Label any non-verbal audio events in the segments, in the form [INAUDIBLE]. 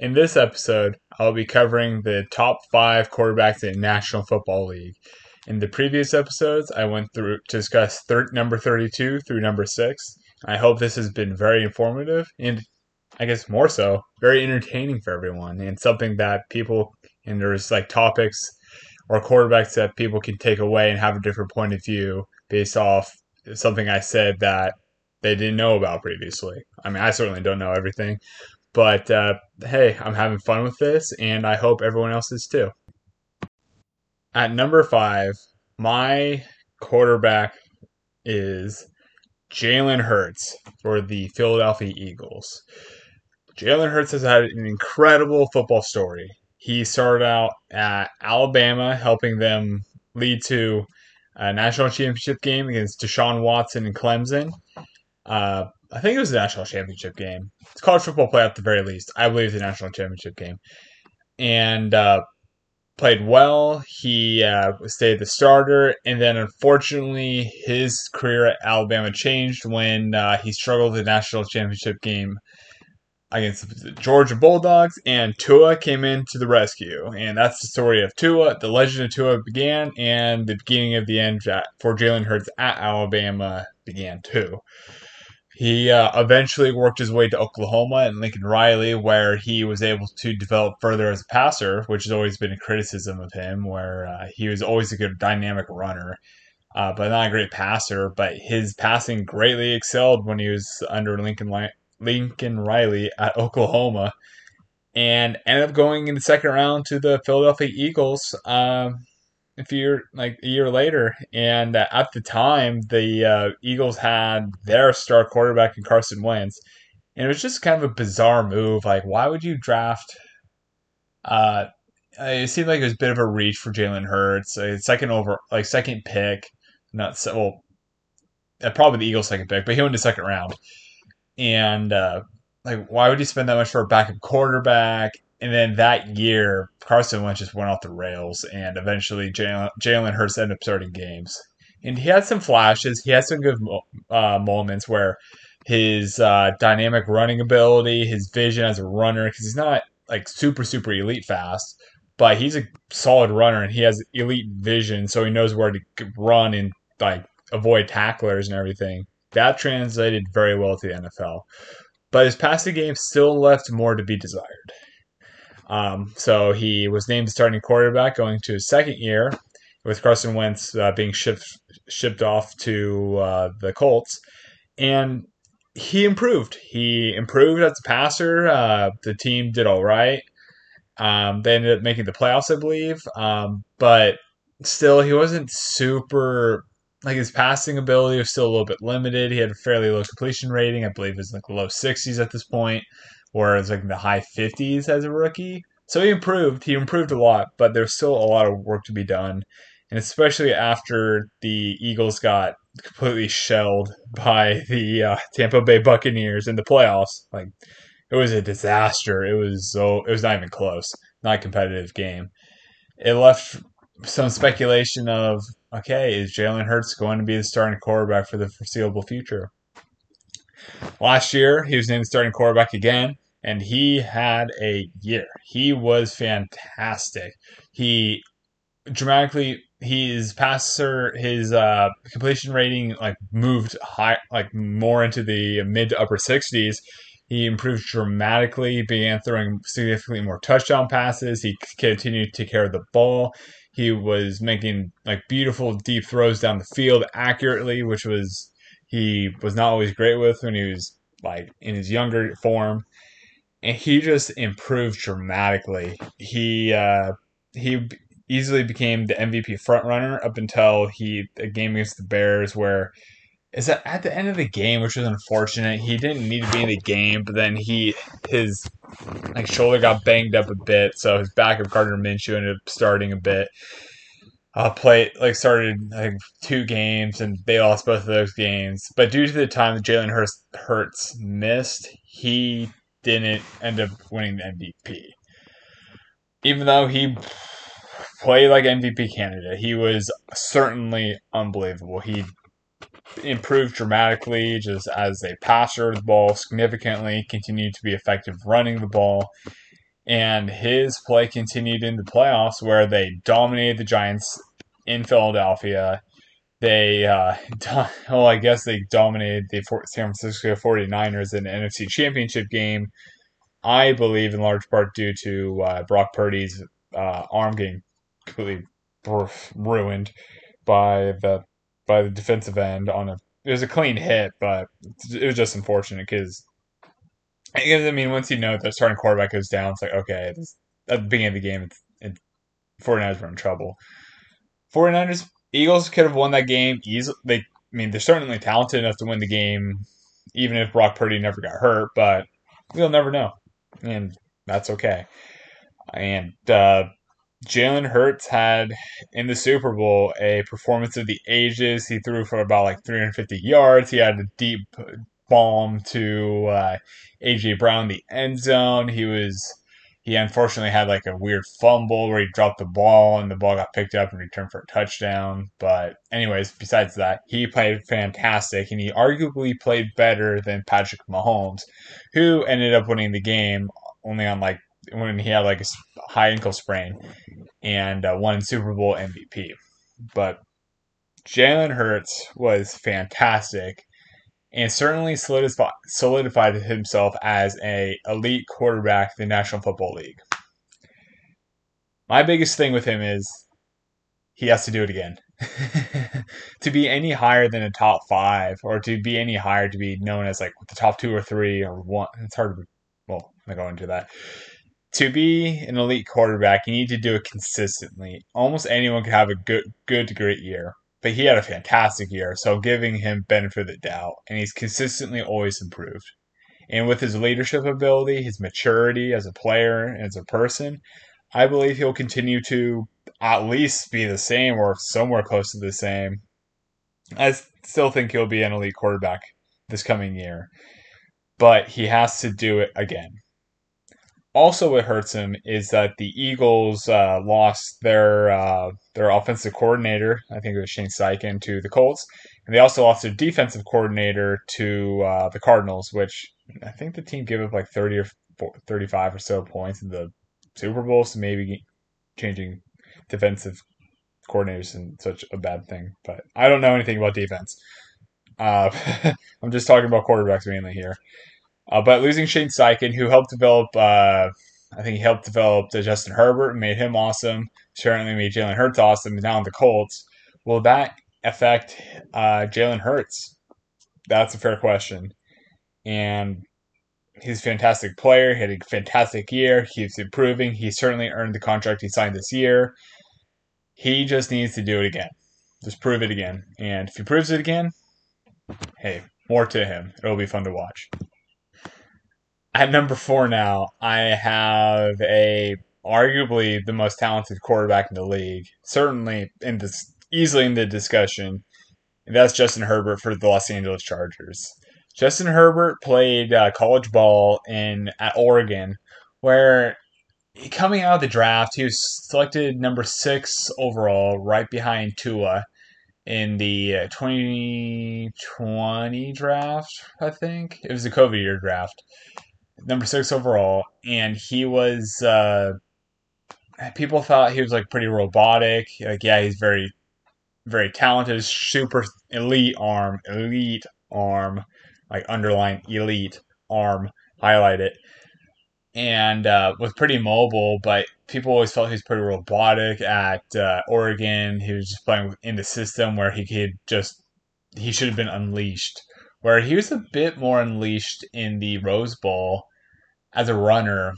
In this episode, I'll be covering the top five quarterbacks in National Football League. In the previous episodes, I went through to discuss thir- number 32 through number 6. I hope this has been very informative and, I guess more so, very entertaining for everyone and something that people, and there's like topics or quarterbacks that people can take away and have a different point of view based off something I said that they didn't know about previously. I mean, I certainly don't know everything, but uh, hey, I'm having fun with this, and I hope everyone else is too. At number five, my quarterback is Jalen Hurts for the Philadelphia Eagles. Jalen Hurts has had an incredible football story. He started out at Alabama, helping them lead to a national championship game against Deshaun Watson and Clemson. Uh, I think it was a national championship game. It's college football play at the very least. I believe a national championship game. And uh, played well. He uh, stayed the starter, and then unfortunately, his career at Alabama changed when uh, he struggled the national championship game against the Georgia Bulldogs, and Tua came in to the rescue. And that's the story of Tua. The legend of Tua began, and the beginning of the end for Jalen Hurts at Alabama began too. He uh, eventually worked his way to Oklahoma and Lincoln Riley, where he was able to develop further as a passer, which has always been a criticism of him, where uh, he was always a good dynamic runner, uh, but not a great passer. But his passing greatly excelled when he was under Lincoln Lincoln Riley at Oklahoma, and ended up going in the second round to the Philadelphia Eagles. Um, a few like a year later, and uh, at the time, the uh, Eagles had their star quarterback in Carson Wentz, and it was just kind of a bizarre move. Like, why would you draft? Uh, it seemed like it was a bit of a reach for Jalen Hurts, second over, like second pick, not so well, uh, probably the Eagles' second pick, but he went to second round, and uh, like, why would you spend that much for a backup quarterback? And then that year, Carson Wentz just went off the rails, and eventually Jalen Hurts ended up starting games. And he had some flashes. He had some good uh, moments where his uh, dynamic running ability, his vision as a runner, because he's not like super super elite fast, but he's a solid runner and he has elite vision, so he knows where to run and like avoid tacklers and everything. That translated very well to the NFL. But his passing game still left more to be desired. Um, so he was named starting quarterback going to his second year with Carson Wentz uh, being shipped shipped off to uh, the Colts, and he improved. He improved as a passer. Uh, the team did all right. Um, they ended up making the playoffs, I believe, um, but still, he wasn't super. Like his passing ability was still a little bit limited. He had a fairly low completion rating. I believe it's like low 60s at this point where like in the high 50s as a rookie. So he improved. He improved a lot, but there's still a lot of work to be done. And especially after the Eagles got completely shelled by the uh, Tampa Bay Buccaneers in the playoffs. Like it was a disaster. It was so it was not even close. Not a competitive game. It left some speculation of okay, is Jalen Hurts going to be the starting quarterback for the foreseeable future? Last year, he was named the starting quarterback again and he had a year. He was fantastic. He dramatically his passer his uh, completion rating like moved high like more into the mid to upper 60s he improved dramatically began throwing significantly more touchdown passes he continued to care of the ball he was making like beautiful deep throws down the field accurately which was he was not always great with when he was like in his younger form and he just improved dramatically. He uh, he easily became the MVP frontrunner up until he a game against the Bears where is that at the end of the game, which was unfortunate. He didn't need to be in the game, but then he his like shoulder got banged up a bit, so his backup Gardner Minshew ended up starting a bit. Uh, play like started like two games and they lost both of those games. But due to the time that Jalen Hurts, Hurts missed, he didn't end up winning the MVP. Even though he played like MVP candidate, he was certainly unbelievable. He improved dramatically just as a passer of the ball significantly, continued to be effective running the ball. And his play continued in the playoffs where they dominated the Giants in Philadelphia. They, uh, [LAUGHS] well, I guess they dominated the San Francisco 49ers in the NFC Championship game. I believe in large part due to uh, Brock Purdy's uh, arm getting completely ruined by the by the defensive end on a it was a clean hit, but it was just unfortunate because I mean once you know the starting quarterback goes down, it's like okay, at the beginning of the game, it's, it's 49ers were in trouble. 49ers Eagles could have won that game easily. They, I mean, they're certainly talented enough to win the game, even if Brock Purdy never got hurt. But we'll never know, and that's okay. And uh, Jalen Hurts had in the Super Bowl a performance of the ages. He threw for about like 350 yards. He had a deep bomb to uh, AJ Brown, the end zone. He was he unfortunately had like a weird fumble where he dropped the ball and the ball got picked up and returned for a touchdown. But anyways, besides that, he played fantastic and he arguably played better than Patrick Mahomes, who ended up winning the game only on like when he had like a high ankle sprain and uh, won Super Bowl MVP. But Jalen Hurts was fantastic and certainly solidified, himself as a elite quarterback in the National Football League. My biggest thing with him is he has to do it again. [LAUGHS] to be any higher than a top five, or to be any higher to be known as like the top two or three or one, it's hard to. Well, I'm going into that to be an elite quarterback, you need to do it consistently. Almost anyone can have a good, good great year, but he had a fantastic year, so giving him benefit of the doubt, and he's consistently always improved. And with his leadership ability, his maturity as a player and as a person, I believe he'll continue to at least be the same or somewhere close to the same. I still think he'll be an elite quarterback this coming year, but he has to do it again also what hurts him is that the Eagles uh, lost their uh, their offensive coordinator, I think it was Shane Steichen, to the Colts, and they also lost their defensive coordinator to uh, the Cardinals, which I think the team gave up like thirty or 35 or so points in the Super Bowl, so maybe changing defensive coordinators isn't such a bad thing. But I don't know anything about defense. Uh, [LAUGHS] I'm just talking about quarterbacks mainly here. Uh, but losing Shane Steichen, who helped develop, uh, I think he helped develop Justin Herbert and made him awesome. Certainly made Jalen Hurts awesome. Now in the Colts, will that affect uh, Jalen Hurts? That's a fair question. And he's a fantastic player. He had a fantastic year. He's improving. He certainly earned the contract he signed this year. He just needs to do it again. Just prove it again. And if he proves it again, hey, more to him. It'll be fun to watch. At number four now, I have a arguably the most talented quarterback in the league. Certainly in this easily in the discussion. That's Justin Herbert for the Los Angeles Chargers. Justin Herbert played uh, college ball in at Oregon, where coming out of the draft, he was selected number six overall, right behind Tua in the 2020 draft. I think it was the COVID year draft, number six overall, and he was. Uh, people thought he was like pretty robotic. Like, yeah, he's very, very talented, super elite arm, elite arm, like underline elite arm, highlight it, and uh, was pretty mobile. But people always felt he was pretty robotic at uh, Oregon. He was just playing in the system where he could just he should have been unleashed. Where he was a bit more unleashed in the Rose Bowl as a runner,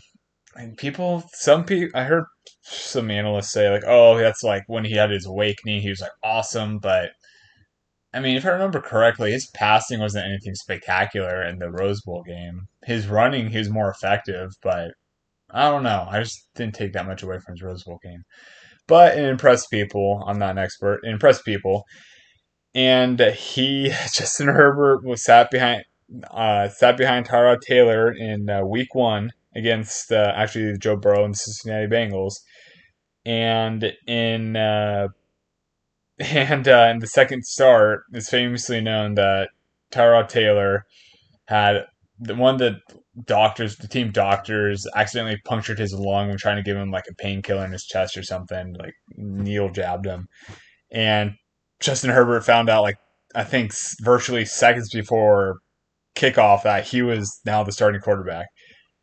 and people, some people, I heard some analysts say like, oh, that's like when he had his awakening, he was like awesome, but I mean, if I remember correctly, his passing wasn't anything spectacular in the Rose Bowl game. His running, he was more effective, but I don't know. I just didn't take that much away from his Rose Bowl game. But it impressed people. I'm not an expert. It impressed people. And he, [LAUGHS] Justin Herbert, was sat behind uh, sat behind Tyrod Taylor in uh, Week One against uh, actually Joe Burrow and the Cincinnati Bengals, and in uh, [LAUGHS] and uh, in the second start, it's famously known that Tyrod Taylor had the one that doctors, the team doctors, accidentally punctured his lung when trying to give him like a painkiller in his chest or something. Like needle jabbed him, and Justin Herbert found out like I think virtually seconds before kickoff that he was now the starting quarterback.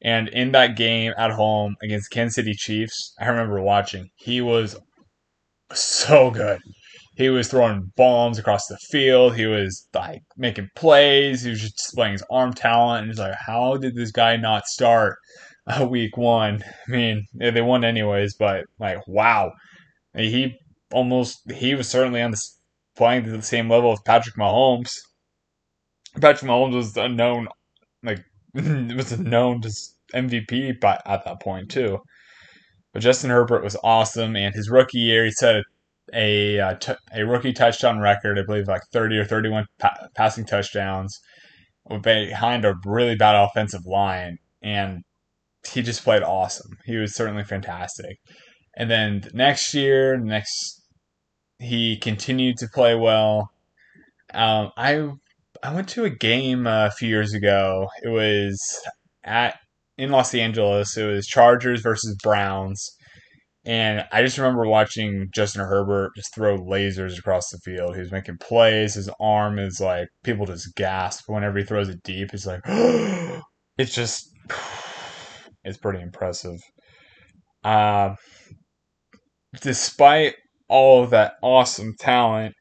And in that game at home against Kansas City Chiefs, I remember watching. He was so good. He was throwing bombs across the field. He was like making plays. He was just displaying his arm talent. And he's like, how did this guy not start uh, week one? I mean, they won anyways, but like, wow. He almost, he was certainly on the playing to the same level as Patrick Mahomes. Patrick Mahomes was unknown, like, [LAUGHS] was known as MVP by, at that point, too. But Justin Herbert was awesome, and his rookie year, he set a a uh, t- a rookie touchdown record. I believe like thirty or thirty one pa- passing touchdowns behind a really bad offensive line, and he just played awesome. He was certainly fantastic. And then the next year, next he continued to play well. Um, I I went to a game a few years ago. It was at in Los Angeles. It was Chargers versus Browns and I just remember watching Justin Herbert just throw lasers across the field. He was making plays. His arm is like people just gasp whenever he throws it deep. It's like [GASPS] it's just [SIGHS] it's pretty impressive. Uh, despite all of that awesome talent,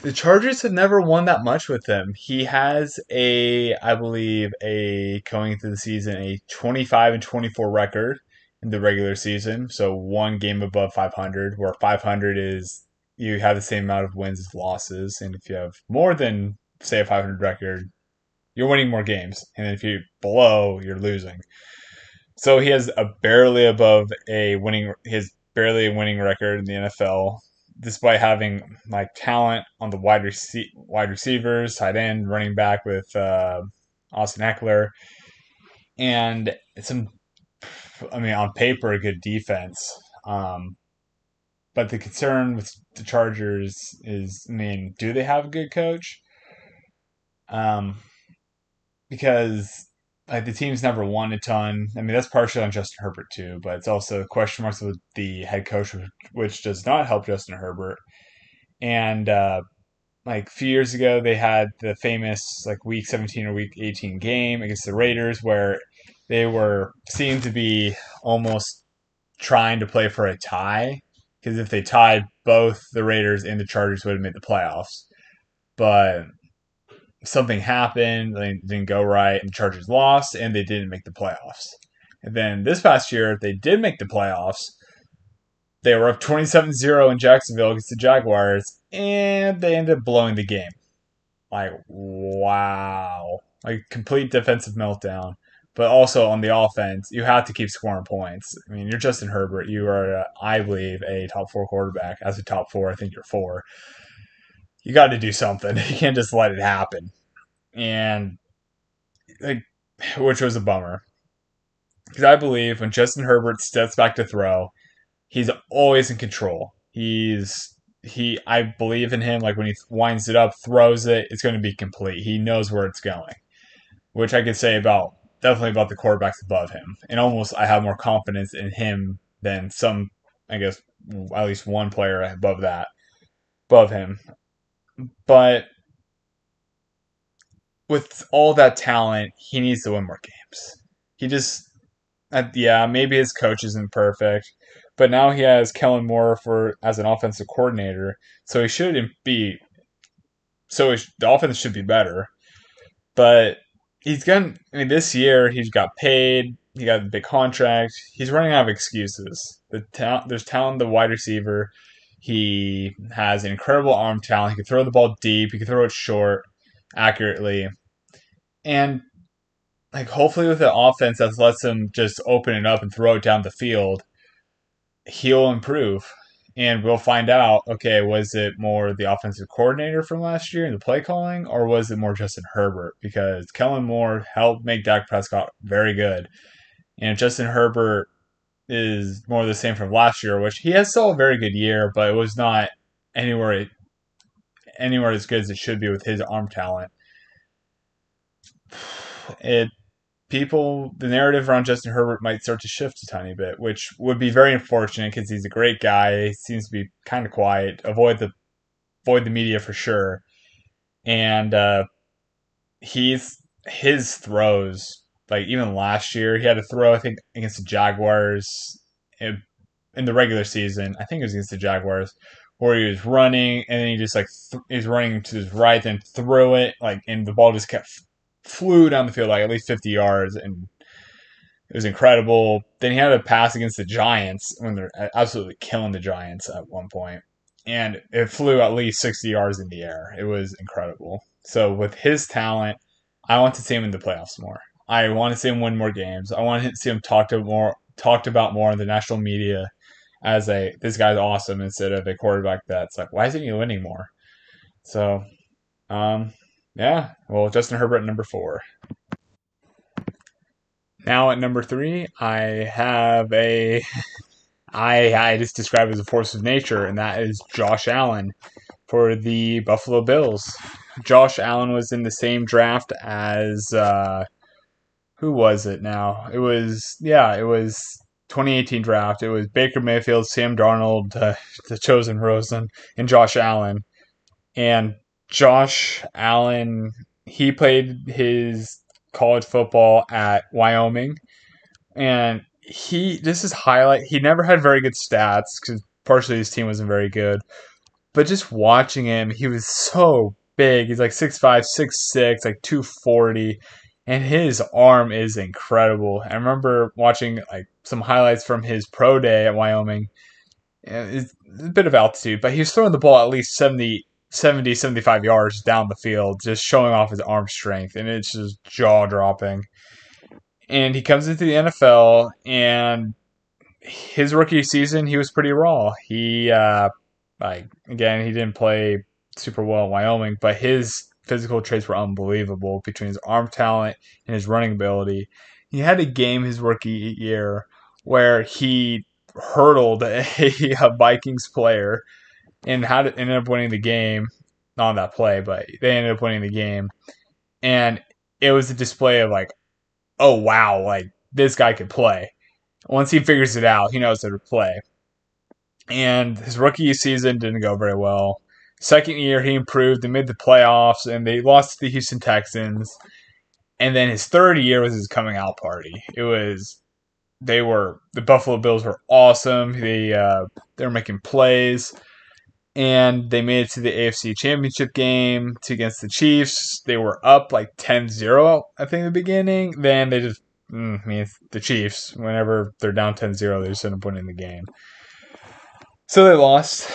the Chargers have never won that much with him. He has a, I believe, a going into the season a 25 and 24 record in the regular season. So one game above 500, where 500 is you have the same amount of wins as losses, and if you have more than say a 500 record, you're winning more games, and if you're below, you're losing. So he has a barely above a winning his barely a winning record in the NFL, despite having like talent on the wide rece- wide receivers, tight end, running back with uh, Austin Ekeler, and some I mean, on paper, a good defense. Um, but the concern with the Chargers is, I mean, do they have a good coach? Um, because like the team's never won a ton. I mean, that's partially on Justin Herbert too, but it's also question marks with the head coach, which does not help Justin Herbert. And uh, like a few years ago, they had the famous like week 17 or week 18 game against the Raiders where they were seemed to be almost trying to play for a tie because if they tied, both the Raiders and the Chargers would have made the playoffs. But something happened, they didn't go right, and the Chargers lost, and they didn't make the playoffs. And then this past year, they did make the playoffs. They were up 27 0 in Jacksonville against the Jaguars, and they ended up blowing the game. Like, wow. Like, complete defensive meltdown but also on the offense, you have to keep scoring points. I mean, you're Justin Herbert. You are, uh, I believe, a top four quarterback. As a top four, I think you're four. You got to do something. [LAUGHS] You can't just let it happen. And, like, which was a bummer. Because I believe when Justin Herbert steps back to throw, he's always in control. He's he I believe in him like when he winds it up, throws it, it's going to be complete. He knows where it's going. Which I could say about definitely about the quarterbacks above him. And almost I have more confidence in him than some, I guess, at least one player above that, above him. But with all that talent, he needs to win more games. He just, uh, yeah, maybe his coach isn't perfect, but now he has Kellen Moore for as an offensive coordinator, so he shouldn't be. So the offense should be better, but he's gonna. I mean, this year he's got paid. He got a big contract. He's running out of excuses. The ta- there's talent, the wide receiver. He has an incredible arm talent. He can throw the ball deep. He can throw it short, accurately, and like hopefully with the offense that lets him just open it up and throw it down the field, he'll improve and we'll find out okay was it more the offensive coordinator from last year and the play calling or was it more justin herbert because kellen moore helped make dak prescott very good and justin herbert is more the same from last year which he has still a very good year but it was not anywhere anywhere as good as it should be with his arm talent it people the narrative around Justin Herbert might start to shift a tiny bit, which would be very unfortunate because he's a great guy. He seems to be kind of quiet. Avoid the avoid the media for sure, and uh, he's his throws like even last year he had a throw I think against the Jaguars in, in the regular season. I think it was against the Jaguars where he was running and then he just like th- he's running to his right then threw it like and the ball just kept flew down the field like at least 50 yards and it was incredible. Then he had a pass against the Giants when they're absolutely killing the Giants at one point, and it flew at least 60 yards in the air. It was incredible. So with his talent, I want to see him in the playoffs more. I want to see him win more games. I want to see him talked more talked about more in the national media as a this guy's awesome instead of a quarterback that's like, why isn't he winning more? So, um, yeah. Well, Justin Herbert number four. Now at number three, I have a [LAUGHS] I I just describe as a force of nature, and that is Josh Allen for the Buffalo Bills. Josh Allen was in the same draft as uh, who was it now? It was yeah, it was 2018 draft, it was Baker Mayfield, Sam Darnold, uh, the chosen Rosen, and Josh Allen. And Josh Allen, he played his college football at Wyoming, and he this is highlight. He never had very good stats because partially his team wasn't very good. But just watching him, he was so big. He's like 6'5", 6'6", like 240 and his arm is incredible. I remember watching like some highlights from his pro day at Wyoming. It's a bit of altitude, but he was throwing the ball at least 70, 70, 75 yards down the field, just showing off his arm strength, and it's just jaw dropping. And he comes into the NFL, and his rookie season, he was pretty raw. He, uh, like, again, he didn't play super well in Wyoming, but his physical traits were unbelievable between his arm talent and his running ability. He had a game his rookie year where he hurdled a, [LAUGHS] a Vikings player and had ended up winning the game. Not on that play, but they ended up winning the game. And it was a display of like, oh wow, like this guy could play. Once he figures it out, he knows how to play. And his rookie season didn't go very well. Second year, he improved. They made the playoffs, and they lost to the Houston Texans. And then his third year was his coming out party. It was they were the Buffalo Bills were awesome. They uh, they were making plays, and they made it to the AFC Championship game to against the Chiefs. They were up like 10-0, I think, in the beginning. Then they just mm, I mean the Chiefs. Whenever they're down 10-0, they just end up winning the game. So they lost,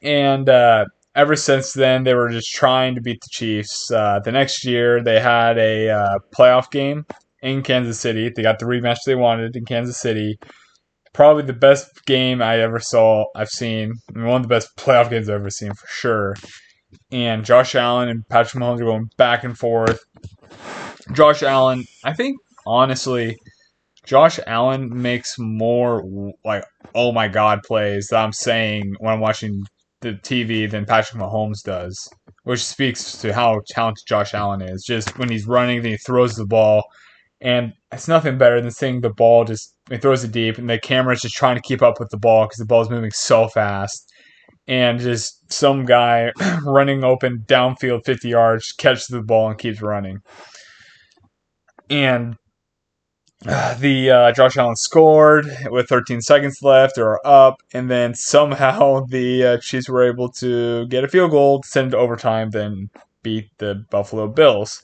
and uh, ever since then, they were just trying to beat the Chiefs. Uh, the next year, they had a uh, playoff game in Kansas City. They got the rematch they wanted in Kansas City. Probably the best game I ever saw. I've seen I mean, one of the best playoff games I've ever seen for sure. And Josh Allen and Patrick Mahomes are going back and forth. Josh Allen, I think honestly, Josh Allen makes more like oh my god plays that I'm saying when I'm watching the TV than Patrick Mahomes does, which speaks to how talented Josh Allen is. Just when he's running, then he throws the ball, and it's nothing better than seeing the ball just he throws it deep, and the camera's just trying to keep up with the ball because the ball's moving so fast, and just some guy [CLEARS THROAT] running open downfield 50 yards catches the ball and keeps running. And [SIGHS] the uh, Josh Allen scored with 13 seconds left or up, and then somehow [LAUGHS] the uh, Chiefs were able to get a field goal, send overtime, then beat the Buffalo Bills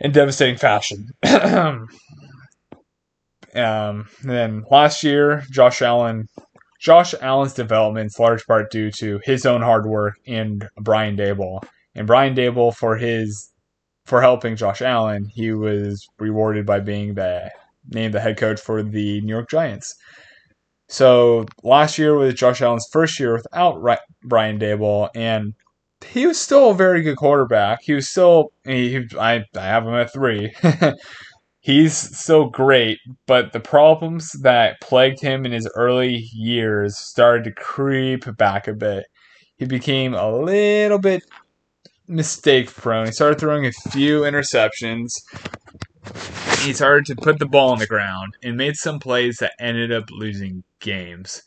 in devastating fashion. [CLEARS THROAT] um, then last year, Josh Allen. Josh Allen's development is large part due to his own hard work and Brian Daboll, And Brian Daboll for his for helping Josh Allen, he was rewarded by being the named the head coach for the New York Giants. So last year was Josh Allen's first year without Brian Daboll, and he was still a very good quarterback. He was still he, I I have him at three. [LAUGHS] He's still great, but the problems that plagued him in his early years started to creep back a bit. He became a little bit mistake prone. He started throwing a few interceptions, he started to put the ball on the ground and made some plays that ended up losing games.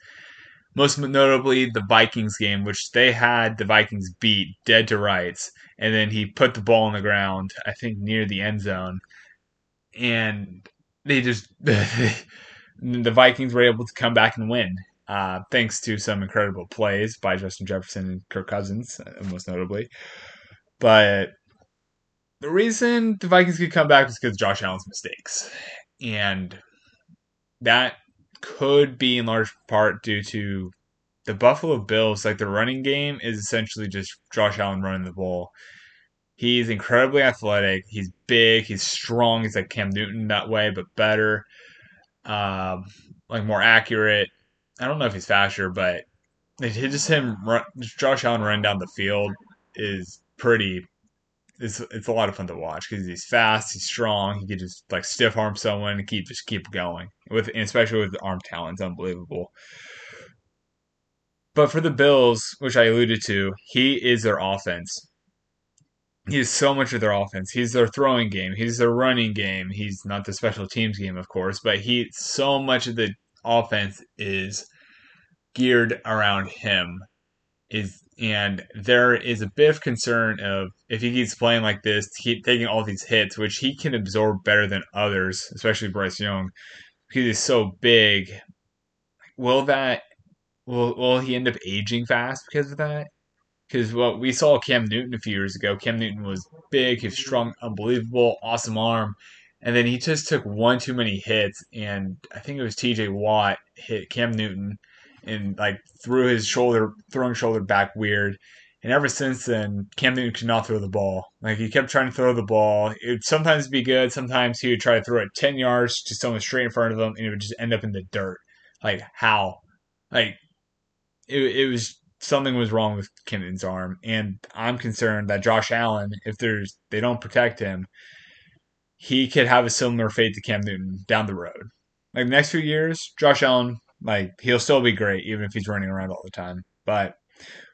Most notably, the Vikings game, which they had the Vikings beat dead to rights, and then he put the ball on the ground, I think near the end zone, and they just [LAUGHS] the Vikings were able to come back and win. Uh, thanks to some incredible plays by Justin Jefferson and Kirk Cousins, uh, most notably. But the reason the Vikings could come back was because Josh Allen's mistakes. And that could be in large part due to the Buffalo Bills. Like the running game is essentially just Josh Allen running the ball. He's incredibly athletic. He's big. He's strong. He's like Cam Newton that way, but better. Um, like more accurate. I don't know if he's faster, but it just him, run, Josh Allen running down the field is pretty it's it's a lot of fun to watch because he's fast, he's strong, he can just like stiff arm someone and keep just keep going with especially with arm talent, it's unbelievable. But for the Bills, which I alluded to, he is their offense. He is so much of their offense. He's their throwing game. He's their running game. He's not the special teams game, of course, but he so much of the offense is geared around him. Is and there is a bit of concern of if he keeps playing like this, keep taking all these hits, which he can absorb better than others, especially Bryce Young, because he's so big. Will that will will he end up aging fast because of that? Because what we saw Cam Newton a few years ago, Cam Newton was big, he was strong, unbelievable, awesome arm, and then he just took one too many hits, and I think it was T.J. Watt hit Cam Newton and like threw his shoulder, throwing shoulder back weird. And ever since then, Cam Newton could not throw the ball. Like he kept trying to throw the ball. It would sometimes be good. Sometimes he would try to throw it ten yards to someone straight in front of him, and it would just end up in the dirt. Like how? Like it, it was something was wrong with Cam Newton's arm, and I'm concerned that Josh Allen, if there's they don't protect him, he could have a similar fate to Cam Newton down the road. Like next few years, Josh Allen like he'll still be great even if he's running around all the time. But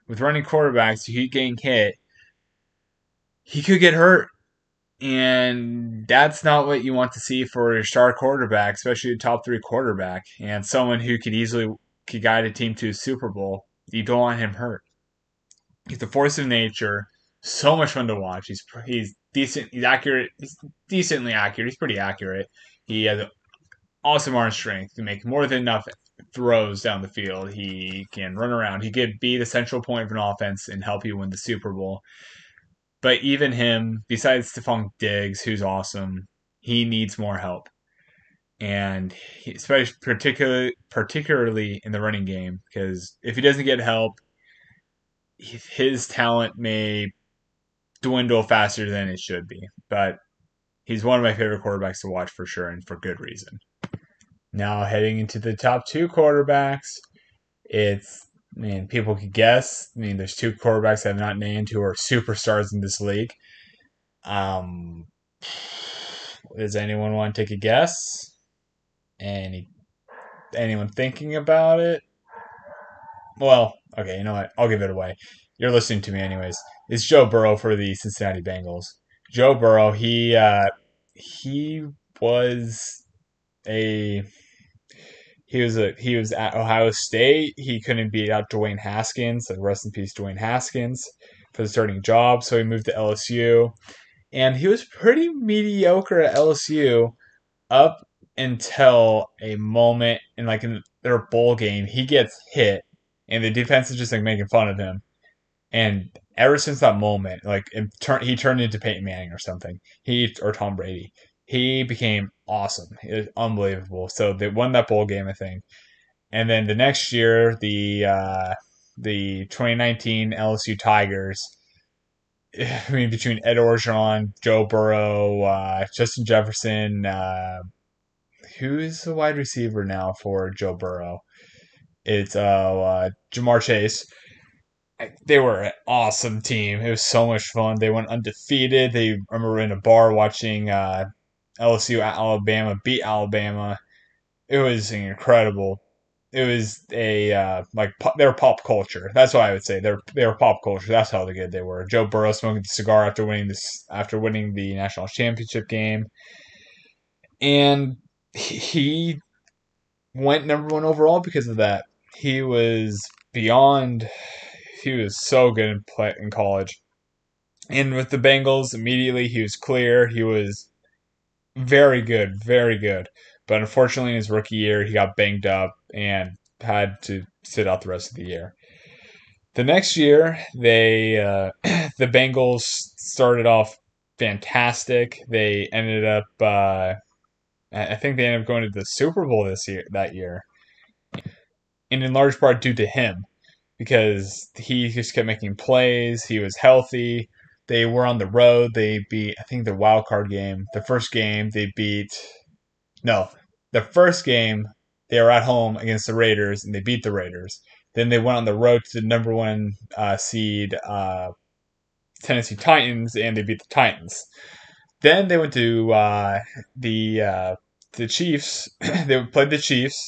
with running quarterbacks, he getting hit, he could get hurt. And that's not what you want to see for your star quarterback, especially a top three quarterback, and someone who could easily could guide a team to a Super Bowl. You don't want him hurt. He's a force of nature. So much fun to watch. He's he's decent. He's accurate. He's decently accurate. He's pretty accurate. He has awesome arm strength to make more than enough throws down the field. He can run around. He could be the central point of an offense and help you win the Super Bowl. But even him, besides Stefon Diggs, who's awesome, he needs more help. And especially particularly particularly in the running game, because if he doesn't get help, his talent may dwindle faster than it should be. But he's one of my favorite quarterbacks to watch for sure, and for good reason. Now heading into the top two quarterbacks, it's I mean people could guess. I mean there's two quarterbacks I've not named who are superstars in this league. Um, does anyone want to take a guess? Any anyone thinking about it? Well, okay, you know what? I'll give it away. You're listening to me anyways. It's Joe Burrow for the Cincinnati Bengals. Joe Burrow, he uh, he was a he was a he was at Ohio State. He couldn't beat out Dwayne Haskins. Like rest in peace, Dwayne Haskins, for the starting job. So he moved to LSU, and he was pretty mediocre at LSU up until a moment in like in their bowl game. He gets hit, and the defense is just like making fun of him. And ever since that moment, like he turned into Peyton Manning or something. He or Tom Brady he became awesome. It was unbelievable. So they won that bowl game, I think. And then the next year, the uh, the 2019 LSU Tigers. [SIGHS] I mean, between Ed Orgeron, Joe Burrow, uh, Justin Jefferson, uh, who is the wide receiver now for Joe Burrow? It's uh, uh, Ja'Marr Chase. They were an awesome team. It was so much fun. They went undefeated. They I remember in a bar watching uh, LSU at Alabama, beat Alabama. It was incredible. It was a uh, like they're pop culture. That's what I would say. They're they're pop culture. That's how good they were. Joe Burrow smoking the cigar after winning this after winning the national championship game. and he went number one overall because of that. He was beyond. He was so good in play in college, and with the Bengals, immediately he was clear. He was very good, very good. But unfortunately, in his rookie year, he got banged up and had to sit out the rest of the year. The next year, they uh, [CLEARS THROAT] the Bengals started off fantastic. They ended up, uh, I think they ended up going to the Super Bowl this year. That year, and in large part due to him, because he just kept making plays. He was healthy. They were on the road. They beat, I think, the wild card game. The first game they beat. No, the first game they were at home against the Raiders and they beat the Raiders. Then they went on the road to the number one uh, seed uh, Tennessee Titans and they beat the Titans. Then they went to uh, the uh, the Chiefs. [CLEARS THROAT] they played the Chiefs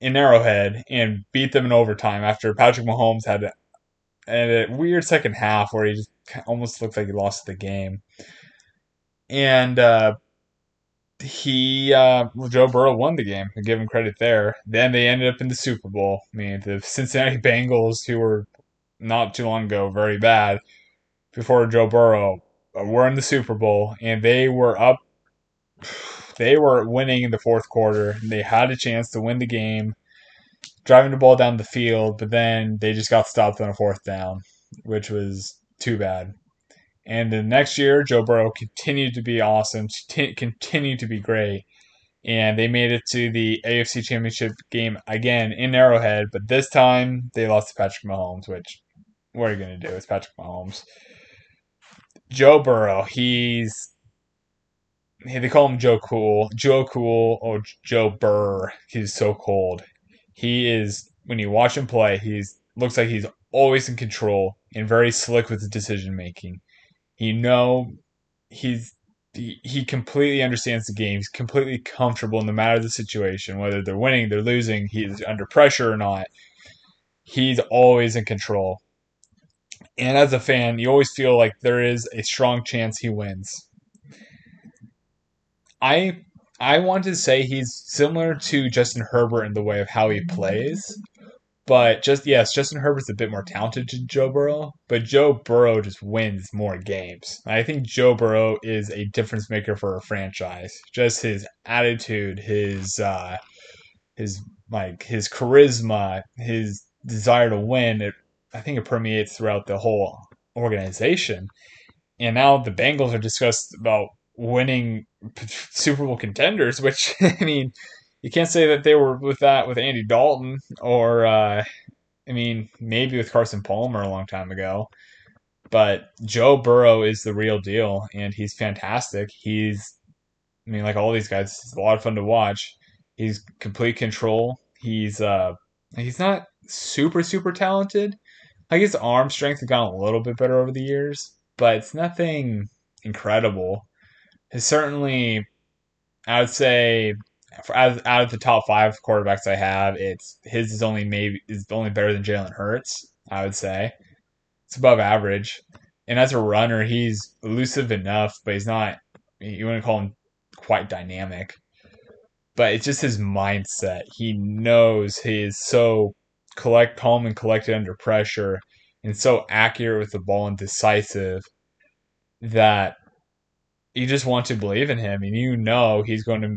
in Arrowhead and beat them in overtime after Patrick Mahomes had a, a weird second half where he just almost looked like he lost the game. And uh, he uh, Joe Burrow won the game. I give him credit there. Then they ended up in the Super Bowl. I mean, the Cincinnati [LAUGHS] Bengals, who were not too long ago very bad, before Joe Burrow, uh, were in the Super Bowl, and they were up. [SIGHS] They were winning in the fourth quarter. they had a chance to win the game, driving the ball down the field, but then they just got stopped on a fourth down, which was too bad. And the next year, Joe Burrow continued to be awesome, t- continued to be great. And they made it to the AFC Championship game again in Arrowhead, but this time they lost to Patrick Mahomes, which, what are you going to do? It's Patrick Mahomes. Joe Burrow, he's. They call him Joe Cool. Joe Cool or Joe Burr. He's so cold. He is, when you watch him play, he's looks like he's always in control and very slick with his decision making. You know, he's he, he completely understands the game. He's completely comfortable no matter of the situation, whether they're winning, they're losing, he's under pressure or not. He's always in control. And as a fan, you always feel like there is a strong chance he wins. I I want to say he's similar to Justin Herbert in the way of how he plays, but just yes, Justin Herbert's a bit more talented than Joe Burrow, but Joe Burrow just wins more games. I think Joe Burrow is a difference maker for a franchise. Just his attitude, his uh, his like his charisma, his desire to win. It, I think it permeates throughout the whole organization. And now the Bengals are discussed about winning Super Bowl contenders, which [LAUGHS] I mean you can't say that they were with that with Andy Dalton or uh, I mean maybe with Carson Palmer a long time ago. But Joe Burrow is the real deal, and he's fantastic. He's, I mean, like all these guys, it's a lot of fun to watch. He's complete control. He's uh, he's not super super talented. I guess arm strength has gotten a little bit better over the years, but it's nothing incredible. Certainly, I would say, out, out of the top five quarterbacks I have, it's his is only maybe is only better than Jalen Hurts. I would say it's above average. And as a runner, he's elusive enough, but he's not. You wouldn't call him quite dynamic. But it's just his mindset. He knows he is so collect calm and collected under pressure, and so accurate with the ball and decisive that you just want to believe in him, and you know he's going to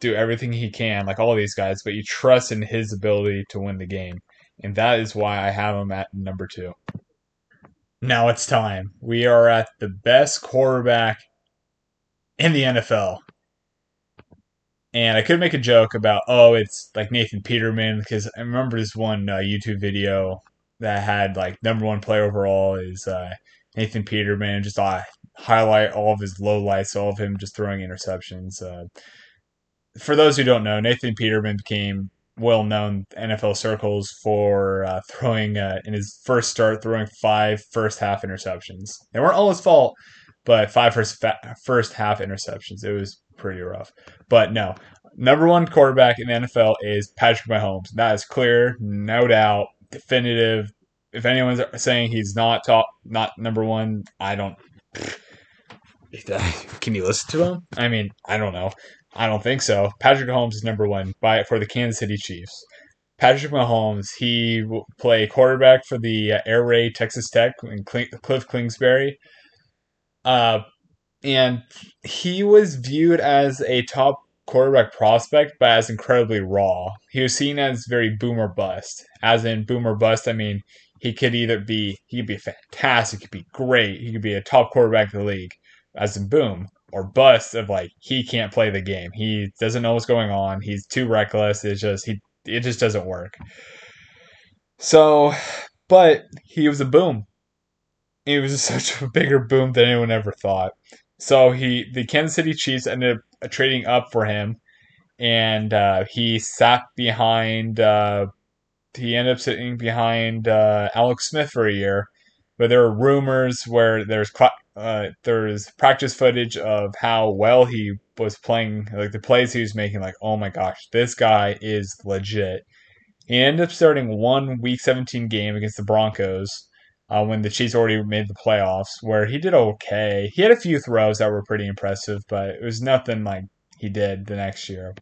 do everything he can, like all these guys, but you trust in his ability to win the game. And that is why I have him at number two. Now it's time. We are at the best quarterback in the NFL. And I could make a joke about, oh, it's like Nathan Peterman, because I remember this one uh, YouTube video that had like number one player overall is uh, Nathan Peterman, just uh, highlight all of his low lights, all of him just throwing interceptions. Uh, for those who don't know, Nathan Peterman became well known NFL circles for uh, throwing uh, in his first start, throwing five first half interceptions. They weren't all his fault, but five first fa- first half interceptions. It was pretty rough. But no, number one quarterback in the NFL is Patrick Mahomes. That is clear, no doubt, definitive. If anyone's saying he's not top, not number one, I don't. [LAUGHS] Can you listen to him? I mean, I don't know. I don't think so. Patrick Mahomes is number one by for the Kansas City Chiefs. Patrick Mahomes, he will play quarterback for the uh, Air Raid Texas Tech and Cliff Kingsbury. Uh, and he was viewed as a top quarterback prospect, but as incredibly raw. He was seen as very boomer bust. As in boomer bust, I mean he could either be he could be fantastic, he could be great, he could be a top quarterback in the league, as in boom, or bust of like he can't play the game. He doesn't know what's going on. He's too reckless. It's just he it just doesn't work. So, but he was a boom. He was [LAUGHS] such a bigger boom than anyone ever thought. So he the Kansas City Chiefs ended up trading up for him, and uh, he sat behind. Uh, he ended up sitting behind uh, Alex Smith for a year, but there are rumors where there's uh, there's practice footage of how well he was playing, like the plays he was making. Like, oh my gosh, this guy is legit. He ended up starting one Week 17 game against the Broncos uh, when the Chiefs already made the playoffs, where he did okay. He had a few throws that were pretty impressive, but it was nothing like he did the next year,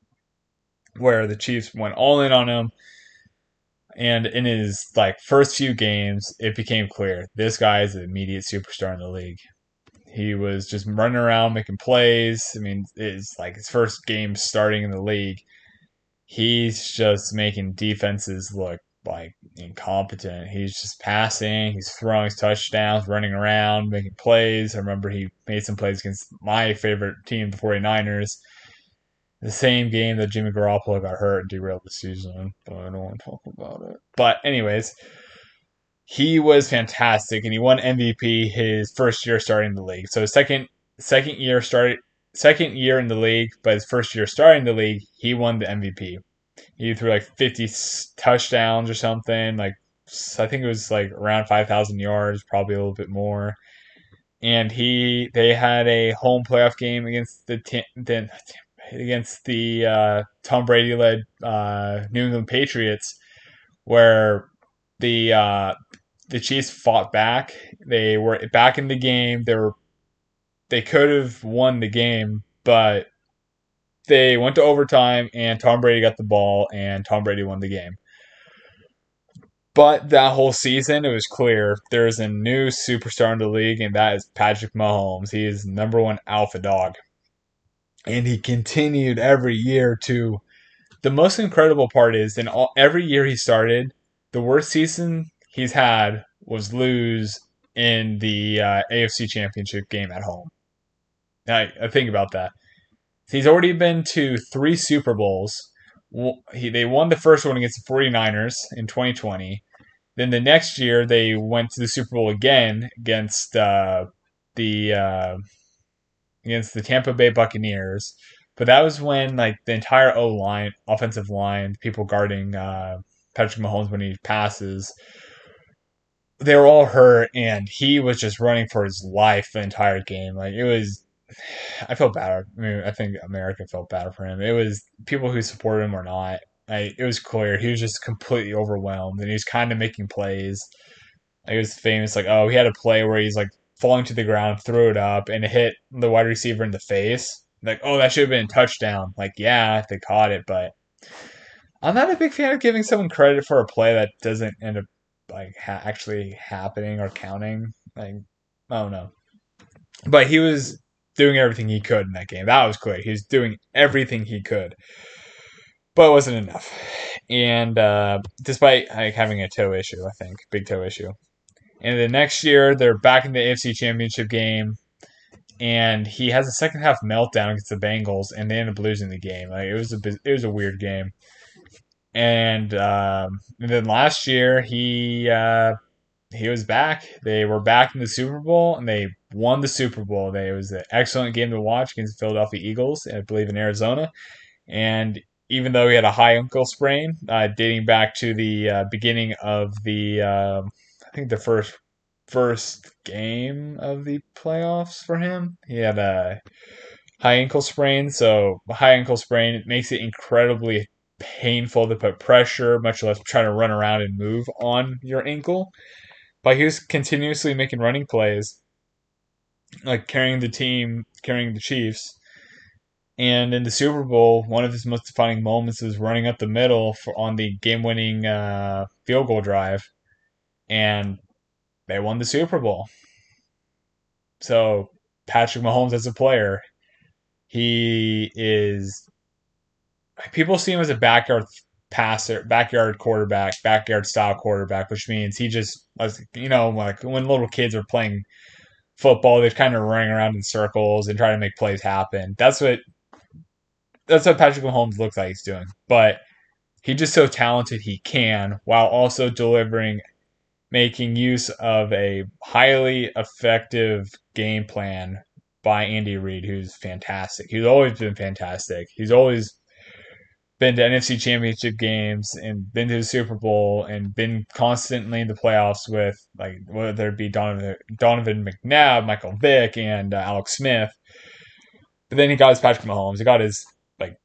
where the Chiefs went all in on him. And in his like first few games, it became clear this guy is an immediate superstar in the league. He was just running around making plays. I mean, it's like his first game starting in the league. He's just making defenses look like incompetent. He's just passing, he's throwing his touchdowns, running around, making plays. I remember he made some plays against my favorite team, the 49ers. The same game that Jimmy Garoppolo got hurt and derailed the season, but I don't want to talk about it. But anyways, he was fantastic and he won MVP his first year starting the league. So second second year started second year in the league, but his first year starting the league, he won the MVP he threw like 50 touchdowns or something. Like I think it was like around 5,000 yards, probably a little bit more. And he they had a home playoff game against the then against the uh, Tom Brady led uh, New England Patriots, where the uh, the Chiefs fought back. They were back in the game. They were they could have won the game, but they went to overtime and Tom Brady got the ball and Tom Brady won the game. But that whole season, it was clear there's a new superstar in the league, and that is Patrick Mahomes. He is number one alpha dog. And he continued every year to. The most incredible part is, in all, every year he started, the worst season he's had was lose in the uh, AFC Championship game at home. Now, I think about that. He's already been to three Super Bowls. He, they won the first one against the 49ers in 2020. Then the next year, they went to the Super Bowl again against uh, the uh, against the Tampa Bay Buccaneers. But that was when like the entire O line, offensive line, people guarding uh, Patrick Mahomes when he passes, they were all hurt, and he was just running for his life the entire game. Like it was [SIGHS] I felt bad. I mean, I think America felt bad for him. It was people who supported him or not. It was clear he was just completely overwhelmed, and he was kind of making plays. He was famous, like oh, he had a play where he's like falling to the ground, threw it up, and it hit the wide receiver in the face. Like oh, that should have been a touchdown. Like yeah, they caught it, but I'm not a big fan of giving someone credit for a play that doesn't end up like ha- actually happening or counting. Like I don't know, but he was doing everything he could in that game. That was clear. He was doing everything he could, but it wasn't enough. And uh, despite like, having a toe issue, I think big toe issue. And the next year, they're back in the AFC Championship game, and he has a second half meltdown against the Bengals, and they end up losing the game. Like it was a it was a weird game. And, um, and then last year, he uh, he was back. They were back in the Super Bowl and they won the Super Bowl. They, it was an excellent game to watch against the Philadelphia Eagles, I believe in Arizona. And even though he had a high ankle sprain, uh, dating back to the uh, beginning of the, uh, I think the first first game of the playoffs for him, he had a high ankle sprain. So high ankle sprain makes it incredibly painful to put pressure, much less try to run around and move on your ankle. But he was continuously making running plays, like carrying the team, carrying the Chiefs. And in the Super Bowl, one of his most defining moments was running up the middle for, on the game-winning uh, field goal drive, and they won the Super Bowl. So Patrick Mahomes as a player, he is. People see him as a backyard passer, backyard quarterback, backyard style quarterback, which means he just, you know, like when little kids are playing football, they're kind of running around in circles and trying to make plays happen. That's what that's what Patrick Mahomes looks like he's doing. But he's just so talented he can, while also delivering, making use of a highly effective game plan by Andy Reid, who's fantastic. He's always been fantastic. He's always been to NFC championship games and been to the Super Bowl and been constantly in the playoffs with like whether it be Donovan, Donovan McNabb, Michael Vick, and uh, Alex Smith. But then he got his Patrick Mahomes. He got his like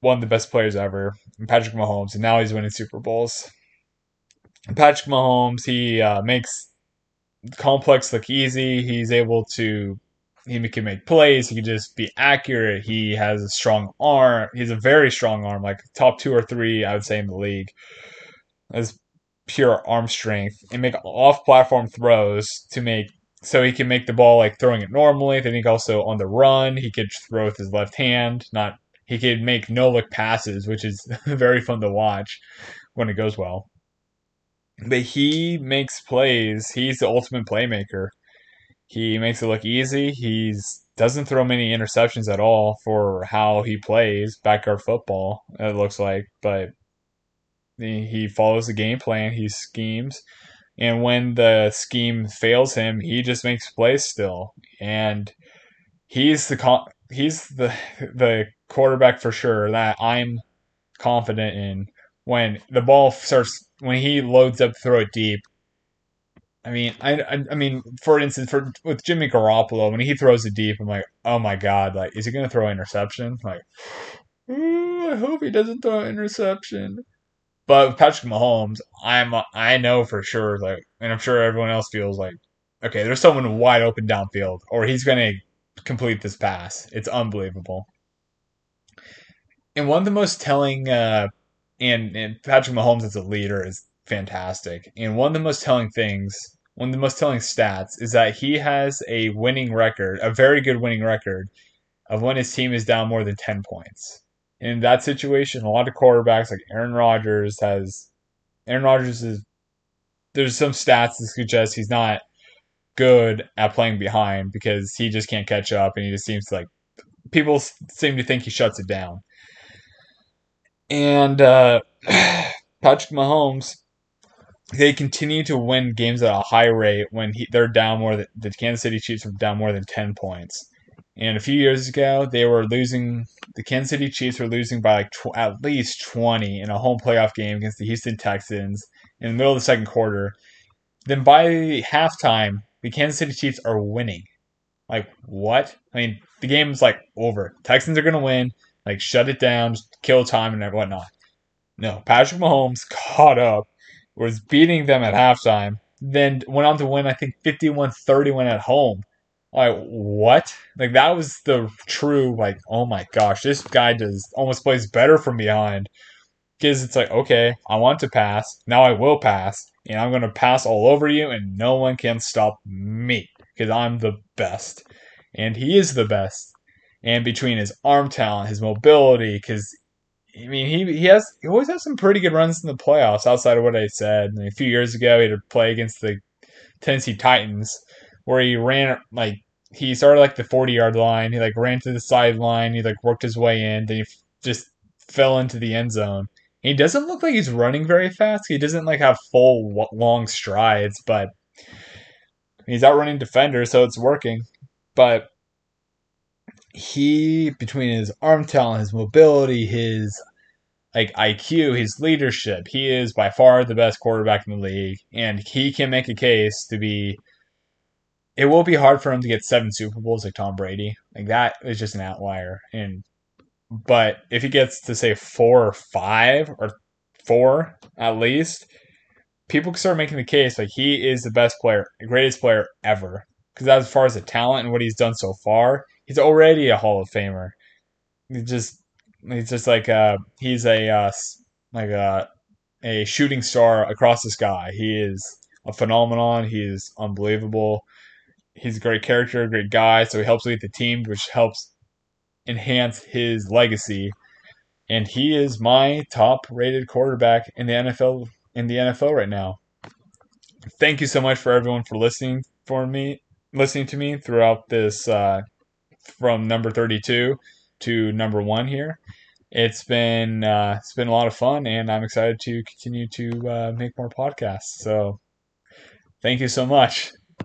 one of the best players ever, Patrick Mahomes, and now he's winning Super Bowls. Patrick Mahomes, he uh, makes complex look easy. He's able to he can make plays. He can just be accurate. He has a strong arm. He's a very strong arm, like top two or three, I would say, in the league. As pure arm strength and make off-platform throws to make so he can make the ball like throwing it normally. He can also on the run he could throw with his left hand. Not he could make no look passes, which is [LAUGHS] very fun to watch when it goes well. But he makes plays. He's the ultimate playmaker. He makes it look easy. He's doesn't throw many interceptions at all for how he plays backyard football. It looks like, but he follows the game plan. He schemes, and when the scheme fails him, he just makes plays still. And he's the he's the the quarterback for sure that I'm confident in. When the ball starts, when he loads up, throw it deep, I mean, I, I, I, mean, for instance, for with Jimmy Garoppolo, when he throws it deep, I'm like, oh my god, like, is he gonna throw an interception? Like, ooh, I hope he doesn't throw an interception. But with Patrick Mahomes, I'm, I know for sure, like, and I'm sure everyone else feels like, okay, there's someone wide open downfield, or he's gonna complete this pass. It's unbelievable. And one of the most telling, uh, and, and Patrick Mahomes as a leader is fantastic. And one of the most telling things one of the most telling stats is that he has a winning record, a very good winning record, of when his team is down more than 10 points. In that situation, a lot of quarterbacks like Aaron Rodgers has. Aaron Rodgers is. There's some stats that suggest he's not good at playing behind because he just can't catch up and he just seems like. People seem to think he shuts it down. And uh, [SIGHS] Patrick Mahomes they continue to win games at a high rate when he, they're down more than the Kansas City Chiefs were down more than 10 points. And a few years ago, they were losing. The Kansas City Chiefs were losing by like tw- at least 20 in a home playoff game against the Houston Texans in the middle of the second quarter. Then by halftime, the Kansas City Chiefs are winning. Like what? I mean, the game's like over. Texans are gonna win. Like shut it down, kill time and whatnot. No, Patrick Mahomes [LAUGHS] caught up was beating them at halftime, then went on to win, I think, 51 31 at home. Like, what? Like, that was the true, like, oh my gosh, this guy does almost plays better from behind. Because it's like, okay, I want to pass. Now I will pass. And I'm going to pass all over you, and no one can stop me. Because I'm the best. And he is the best. And between his arm talent, his mobility, because I mean, he he has he always has some pretty good runs in the playoffs. Outside of what I said, I mean, a few years ago, he had to play against the Tennessee Titans, where he ran like he started like the forty yard line. He like ran to the sideline. He like worked his way in. Then he f- just fell into the end zone. He doesn't look like he's running very fast. He doesn't like have full long strides, but he's outrunning defenders, so it's working. But he between his arm talent, his mobility, his like IQ, his leadership, he is by far the best quarterback in the league, and he can make a case to be. It will be hard for him to get seven Super Bowls like Tom Brady. Like that is just an outlier, and but if he gets to say four or five or four at least, people can start making the case like he is the best player, the greatest player ever. Because as far as the talent and what he's done so far, he's already a Hall of Famer. he just he's just like uh he's a uh, like a a shooting star across the sky. He is a phenomenon. He is unbelievable. He's a great character, a great guy. So he helps lead the team, which helps enhance his legacy. And he is my top rated quarterback in the NFL in the NFL right now. Thank you so much for everyone for listening for me listening to me throughout this uh, from number 32 to number one here. It's been uh, it's been a lot of fun, and I'm excited to continue to uh, make more podcasts. So, thank you so much.